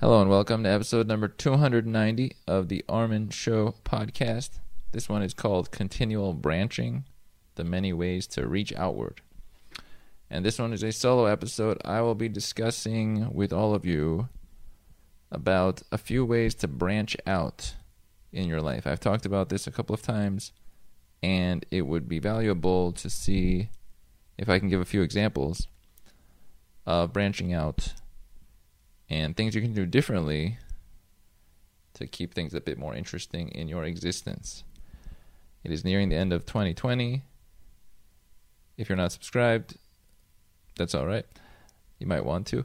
Hello and welcome to episode number 290 of the Armen Show podcast. This one is called Continual Branching The Many Ways to Reach Outward. And this one is a solo episode. I will be discussing with all of you about a few ways to branch out in your life. I've talked about this a couple of times, and it would be valuable to see if I can give a few examples of branching out and things you can do differently to keep things a bit more interesting in your existence. It is nearing the end of 2020. If you're not subscribed, that's all right. You might want to.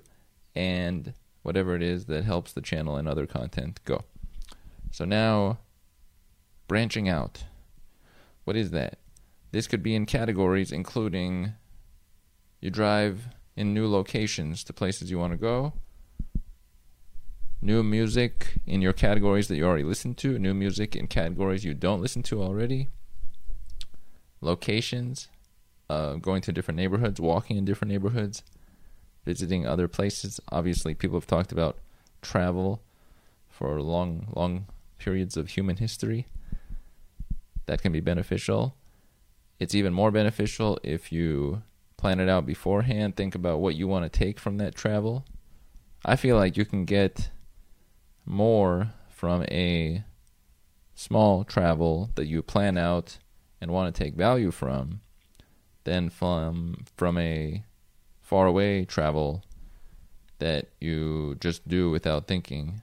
And whatever it is that helps the channel and other content go. So now, branching out. What is that? This could be in categories including you drive in new locations to places you want to go, new music in your categories that you already listen to, new music in categories you don't listen to already, locations, uh, going to different neighborhoods, walking in different neighborhoods, visiting other places. Obviously, people have talked about travel for long, long periods of human history. That can be beneficial. It's even more beneficial if you plan it out beforehand. Think about what you want to take from that travel. I feel like you can get more from a small travel that you plan out and want to take value from than from from a far away travel that you just do without thinking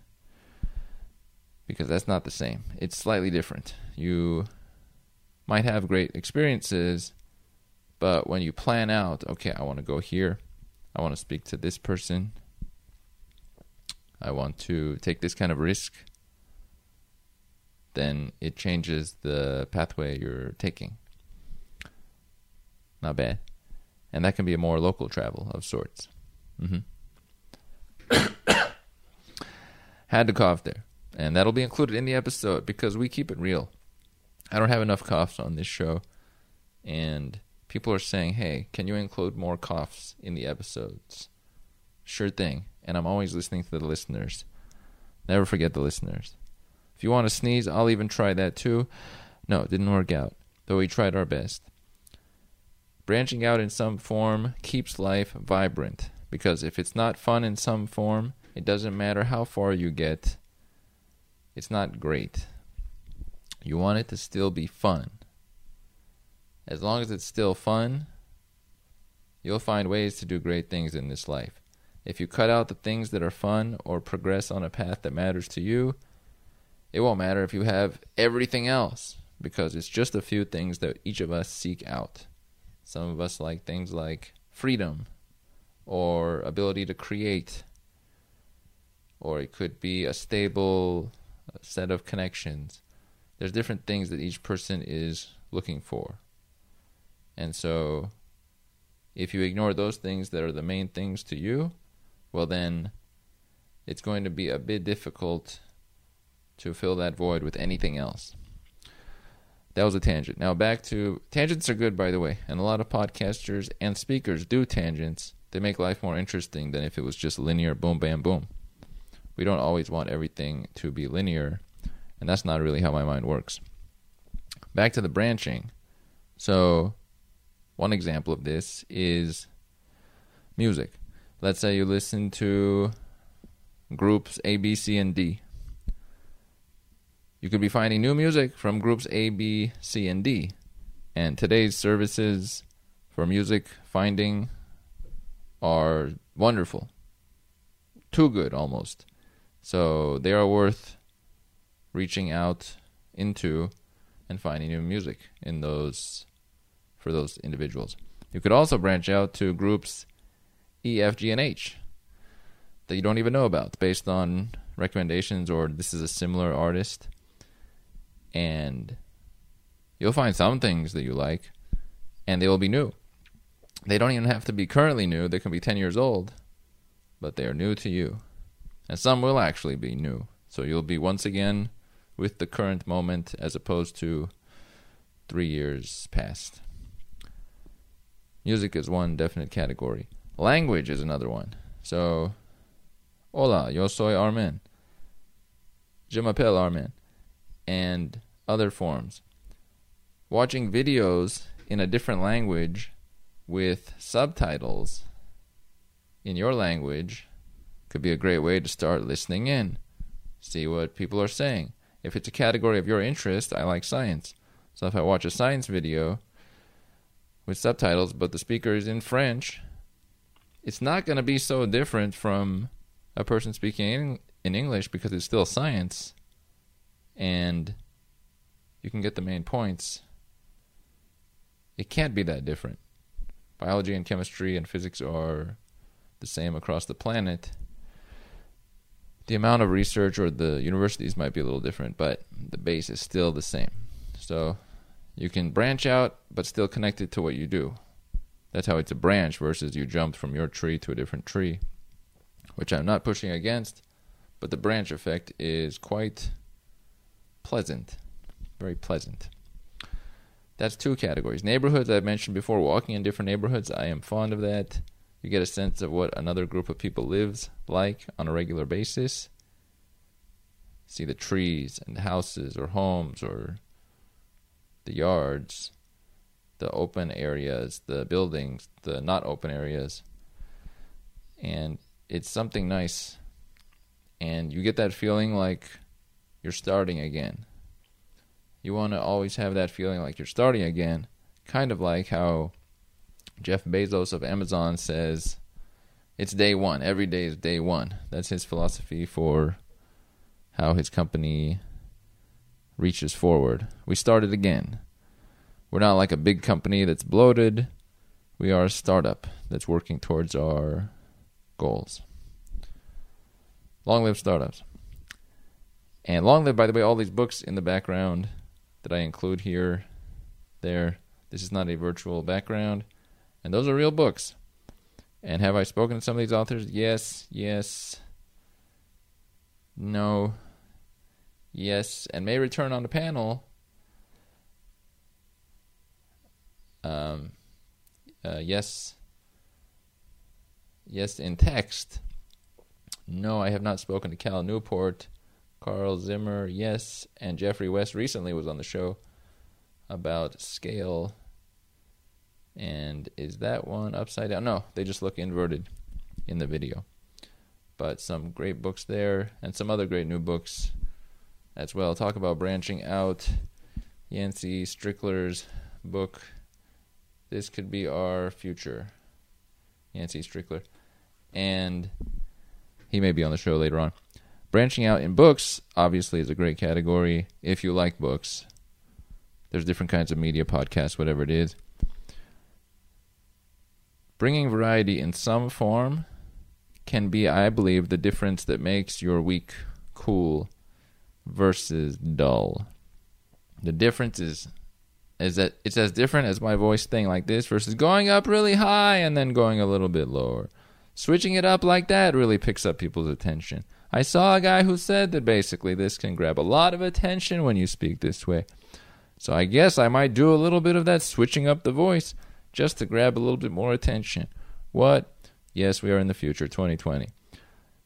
because that's not the same. It's slightly different. You might have great experiences, but when you plan out, okay, I want to go here, I want to speak to this person, I want to take this kind of risk, then it changes the pathway you're taking. Not bad. And that can be a more local travel of sorts. Mm-hmm. Had to cough there. And that'll be included in the episode because we keep it real. I don't have enough coughs on this show. And people are saying, hey, can you include more coughs in the episodes? Sure thing and I'm always listening to the listeners. Never forget the listeners. If you want to sneeze, I'll even try that too. No, it didn't work out, though we tried our best. Branching out in some form keeps life vibrant, because if it's not fun in some form, it doesn't matter how far you get, it's not great. You want it to still be fun. As long as it's still fun, you'll find ways to do great things in this life. If you cut out the things that are fun or progress on a path that matters to you, it won't matter if you have everything else because it's just a few things that each of us seek out. Some of us like things like freedom or ability to create, or it could be a stable set of connections. There's different things that each person is looking for. And so, if you ignore those things that are the main things to you, well, then it's going to be a bit difficult to fill that void with anything else. That was a tangent. Now back to tangents are good, by the way, and a lot of podcasters and speakers do tangents. They make life more interesting than if it was just linear, boom, bam, boom. We don't always want everything to be linear, and that's not really how my mind works. Back to the branching. So, one example of this is music let's say you listen to groups A, B, C, and D. You could be finding new music from groups A, B, C, and D. And today's services for music finding are wonderful. Too good, almost. So they are worth reaching out into and finding new music in those for those individuals. You could also branch out to groups E, F, G, and H that you don't even know about based on recommendations or this is a similar artist. And you'll find some things that you like and they will be new. They don't even have to be currently new, they can be 10 years old, but they are new to you. And some will actually be new. So you'll be once again with the current moment as opposed to three years past. Music is one definite category. Language is another one. So Hola, yo soy Armen. Je m'appelle Armen. And other forms. Watching videos in a different language with subtitles in your language could be a great way to start listening in, see what people are saying. If it's a category of your interest, I like science. So if I watch a science video with subtitles, but the speaker is in French, it's not going to be so different from a person speaking in English because it's still science and you can get the main points. It can't be that different. Biology and chemistry and physics are the same across the planet. The amount of research or the universities might be a little different, but the base is still the same. So you can branch out, but still connect it to what you do. That's how it's a branch versus you jumped from your tree to a different tree, which I'm not pushing against, but the branch effect is quite pleasant. Very pleasant. That's two categories. Neighborhoods, I've mentioned before, walking in different neighborhoods, I am fond of that. You get a sense of what another group of people lives like on a regular basis. See the trees and houses or homes or the yards, the open areas, the buildings, the not open areas. And it's something nice. And you get that feeling like you're starting again. You want to always have that feeling like you're starting again, kind of like how Jeff Bezos of Amazon says it's day one. Every day is day one. That's his philosophy for how his company reaches forward. We started again. We're not like a big company that's bloated. We are a startup that's working towards our goals. Long live startups. And long live, by the way, all these books in the background that I include here, there. This is not a virtual background. And those are real books. And have I spoken to some of these authors? Yes, yes, no, yes, and may return on the panel. Um, uh, yes, yes, in text. No, I have not spoken to Cal Newport. Carl Zimmer, yes, and Geoffrey West recently was on the show about scale. And is that one upside down? No, they just look inverted in the video. But some great books there, and some other great new books as well. Talk about branching out. Yancey Strickler's book. This could be our future. Yancey Strickler. And he may be on the show later on. Branching out in books, obviously, is a great category if you like books. There's different kinds of media, podcasts, whatever it is. Bringing variety in some form can be, I believe, the difference that makes your week cool versus dull. The difference is is that it's as different as my voice thing like this versus going up really high and then going a little bit lower. Switching it up like that really picks up people's attention. I saw a guy who said that basically this can grab a lot of attention when you speak this way. So I guess I might do a little bit of that switching up the voice just to grab a little bit more attention. What? Yes, we are in the future, 2020.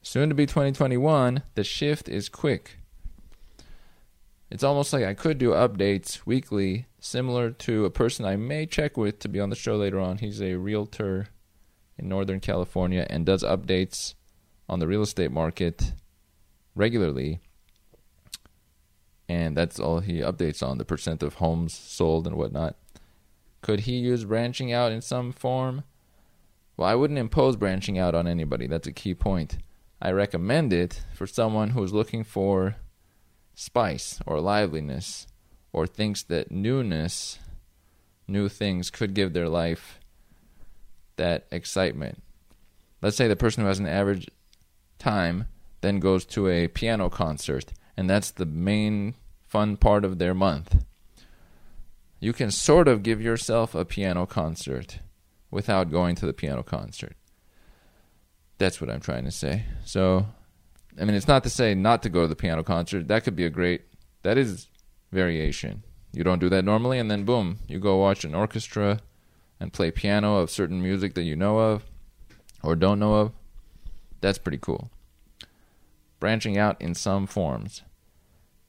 Soon to be 2021, the shift is quick. It's almost like I could do updates weekly, similar to a person I may check with to be on the show later on. He's a realtor in Northern California and does updates on the real estate market regularly. And that's all he updates on the percent of homes sold and whatnot. Could he use branching out in some form? Well, I wouldn't impose branching out on anybody. That's a key point. I recommend it for someone who's looking for spice or liveliness or thinks that newness, new things could give their life that excitement. Let's say the person who has an average time then goes to a piano concert, and that's the main fun part of their month. You can sort of give yourself a piano concert without going to the piano concert. That's what I'm trying to say. So, I mean, it's not to say not to go to the piano concert. That could be a great, that is variation. You don't do that normally, and then boom, you go watch an orchestra and play piano of certain music that you know of or don't know of. That's pretty cool. branching out in some forms.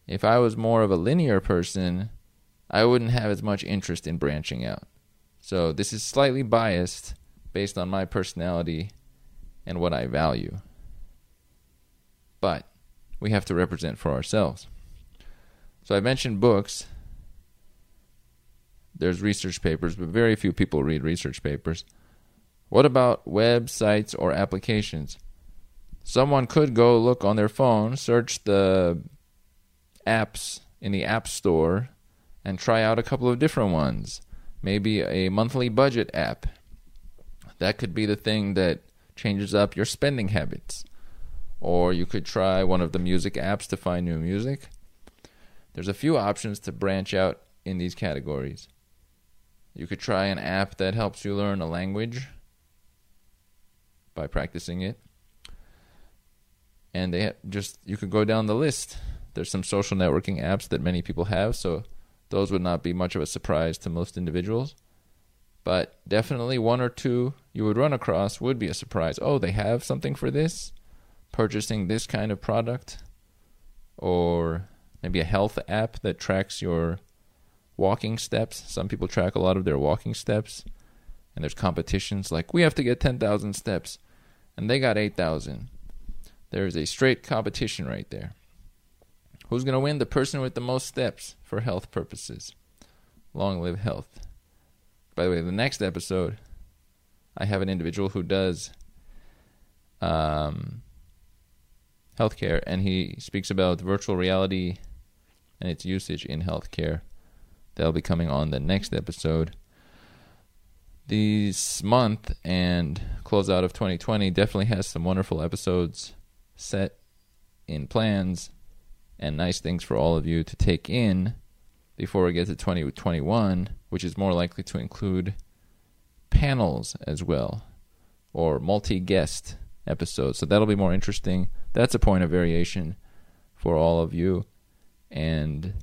If I was more of a linear person, I wouldn't have as much interest in branching out. So this is slightly biased based on my personality and what I value. But we have to represent for ourselves. So I mentioned books. There's research papers, but very few people read research papers. What about websites or applications? Someone could go look on their phone, search the apps in the App Store, and try out a couple of different ones. Maybe a monthly budget app. That could be the thing that changes up your spending habits. Or you could try one of the music apps to find new music. There's a few options to branch out in these categories. You could try an app that helps you learn a language by practicing it. And they just you could go down the list. There's some social networking apps that many people have, so those would not be much of a surprise to most individuals. But definitely one or two you would run across would be a surprise. Oh, they have something for this? Purchasing this kind of product? Or maybe a health app that tracks your walking steps. Some people track a lot of their walking steps. And there's competitions like, we have to get 10,000 steps. And they got 8,000. There's a straight competition right there. Who's going to win? The person with the most steps for health purposes. Long live health. By the way, the next episode, I have an individual who does um, healthcare, and he speaks about virtual reality and its usage in healthcare. That'll be coming on the next episode. This month and closeout of 2020 definitely has some wonderful episodes set in plans and nice things for all of you to take in before we get to 2021, which is more likely to include panels as well or multi guest episodes. So that'll be more interesting. That's a point of variation for all of you. And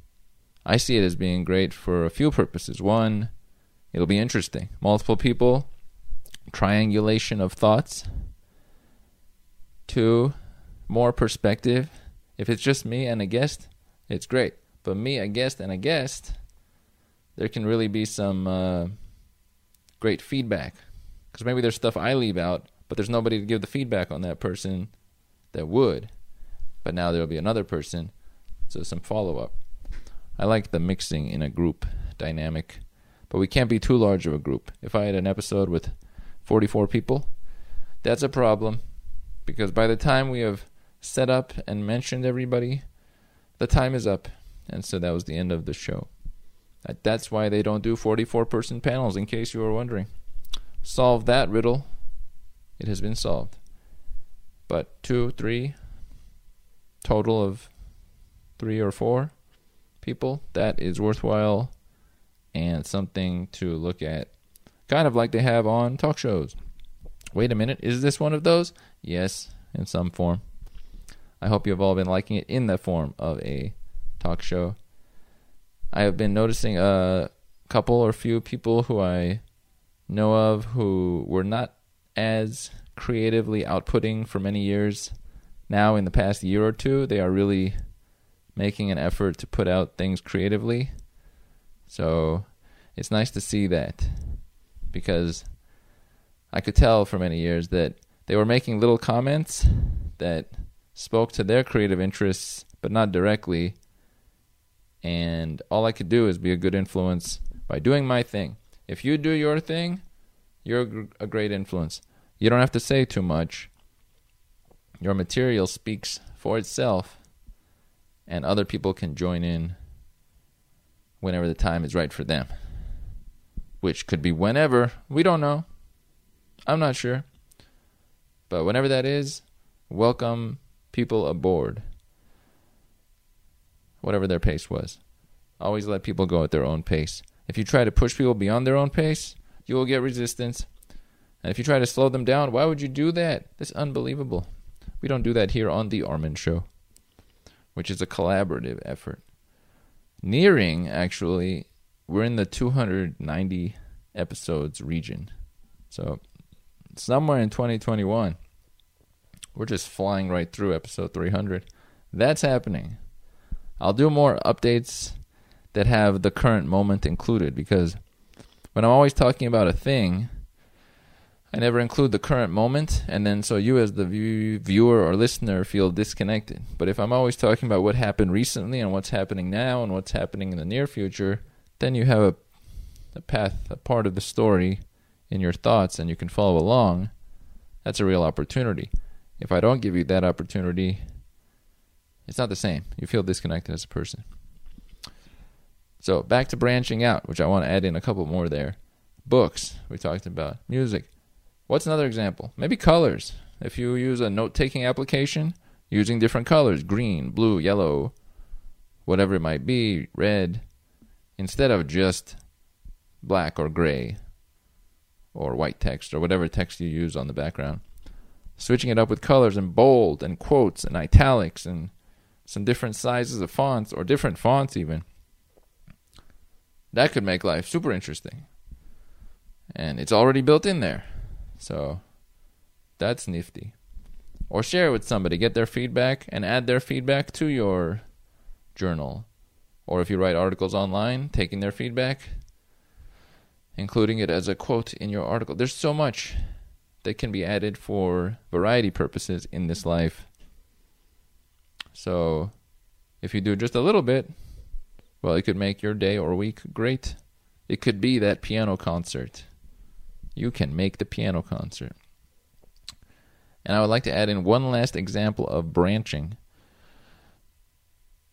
I see it as being great for a few purposes. One, it'll be interesting. Multiple people, triangulation of thoughts. Two, more perspective if it's just me and a guest, it's great. But me, a guest, and a guest, there can really be some uh, great feedback. Because maybe there's stuff I leave out, but there's nobody to give the feedback on that person that would. But now there'll be another person, so some follow up. I like the mixing in a group dynamic, but we can't be too large of a group. If I had an episode with 44 people, that's a problem because by the time we have set up and mentioned everybody, the time is up. And so that was the end of the show. That's why they don't do 44 person panels, in case you were wondering. Solve that riddle. It has been solved. But two, three, total of three or four people, that is worthwhile and something to look at. Kind of like they have on talk shows. Wait a minute, is this one of those? Yes, in some form. I hope you have all been liking it in the form of a talk show. I have been noticing a couple or few people who I know of who were not as creatively outputting for many years. Now, in the past year or two, they are really making an effort to put out things creatively. So it's nice to see that because I could tell for many years that they were making little comments that spoke to their creative interests, but not directly. And all I could do is be a good influence by doing my thing. If you do your thing, you're a great influence. You don't have to say too much. Your material speaks for itself, and other people can join in whenever the time is right for them. Which could be whenever. We don't know. I'm not sure. But whenever that is, welcome people aboard, whatever their pace was. Always let people go at their own pace. If you try to push people beyond their own pace, you will get resistance. And if you try to slow them down, why would you do that? That's unbelievable. We don't do that here on The Armen Show, which is a collaborative effort. Nearing, actually, we're in the 290 episodes region. So, somewhere in 2021, We're just flying right through episode 300. That's happening. I'll do more updates that have the current moment included because when I'm always talking about a thing, I never include the current moment, and then so you, as the view, viewer or listener, feel disconnected. But if I'm always talking about what happened recently and what's happening now and what's happening in the near future, then you have a, a path, a part of the story in your thoughts, and you can follow along. That's a real opportunity. If I don't give you that opportunity, it's not the same. You feel disconnected as a person. So back to branching out, which I want to add in a couple more there. Books, we talked about. Music. What's another example? Maybe colors. If you use a note taking application, using different colors green, blue, yellow, whatever it might be, red, instead of just black or gray or white text or whatever text you use on the background. Switching it up with colors and bold and quotes and italics and some different sizes of fonts or different fonts even. That could make life super interesting. And it's already built in there. So that's nifty. Or share it with somebody, get their feedback, and add their feedback to your journal. Or if you write articles online, taking their feedback, including it as a quote in your article. There's so much that can be added for variety purposes in this life. So if you do just a little bit, well, it could make your day or week great. It could be that piano concert. You can make the piano concert. And I would like to add in one last example of branching.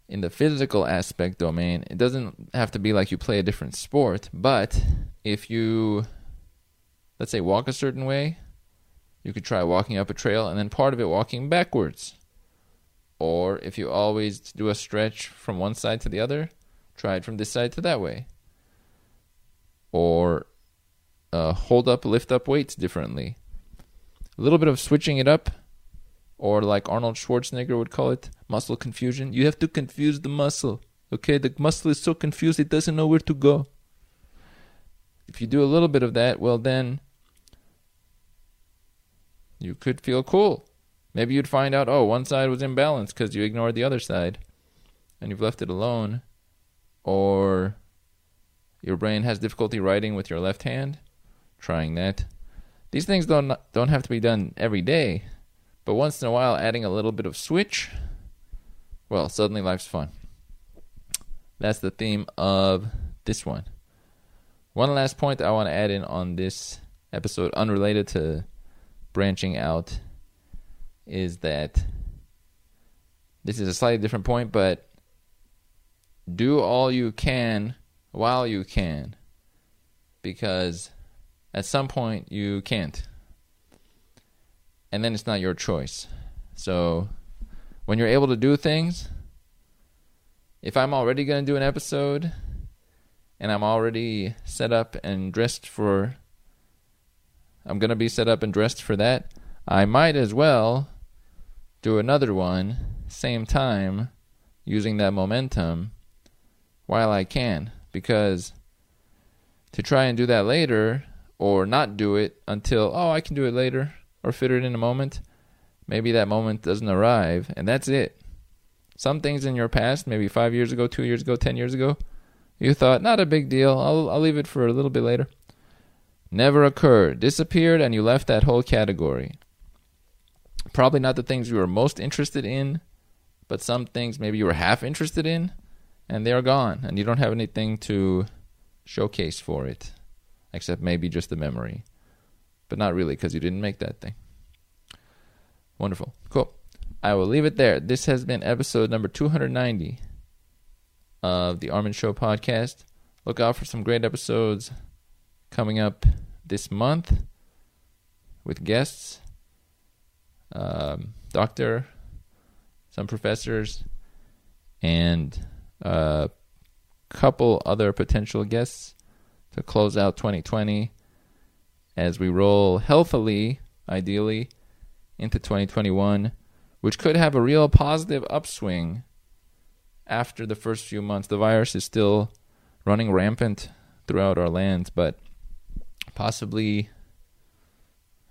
In the physical aspect domain, it doesn't have to be like you play a different sport, but if you, let's say, walk a certain way, you could try walking up a trail and then part of it walking backwards. Or if you always do a stretch from one side to the other, try it from this side to that way. Or uh, hold up, lift up weights differently. A little bit of switching it up, or like Arnold Schwarzenegger would call it, muscle confusion. You have to confuse the muscle. Okay, the muscle is so confused it doesn't know where to go. If you do a little bit of that, well, then you could feel cool. Maybe you'd find out, oh, one side was imbalanced because you ignored the other side and you've left it alone. Or your brain has difficulty writing with your left hand trying that. These things don't don't have to be done every day, but once in a while, adding a little bit of switch, well, suddenly life's fun. That's the theme of this one. One last point I want to add in on this episode, unrelated to branching out, is that this is a slightly different point, but do all you can while you can because at some point, you can't. And then it's not your choice. So, when you're able to do things, if I'm already going to do an episode and I'm already set up and dressed for I'm going to be set up and dressed for that, I might as well do another one same time using that momentum while I can because to try and do that later or not do it until, oh, I can do it later or fit it in a moment, maybe that moment doesn't arrive and that's it. Some things in your past, maybe five years ago, two years ago, ten years ago, you thought, not a big deal, I'll, I'll leave it for a little bit later. Never occurred, disappeared, and you left that whole category. Probably not the things you were most interested in, but some things maybe you were half interested in, and they're gone, and you don't have anything to showcase for it except maybe just the memory. But not really, because you didn't make that thing. Wonderful. Cool. I will leave it there. This has been episode number 290 of the Armen Show podcast. Look out for some great episodes coming up this month with guests, um, doctor, some professors, and a couple other potential guests to close out 2020 as we roll healthily, ideally, into 2021, which could have a real positive upswing after the first few months. The virus is still running rampant throughout our lands, but possibly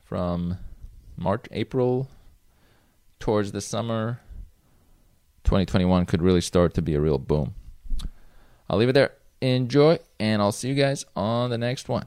from March, April, towards the summer, 2021 could really start to be a real boom. I'll leave it there. Enjoy, and I'll see you guys on the next one.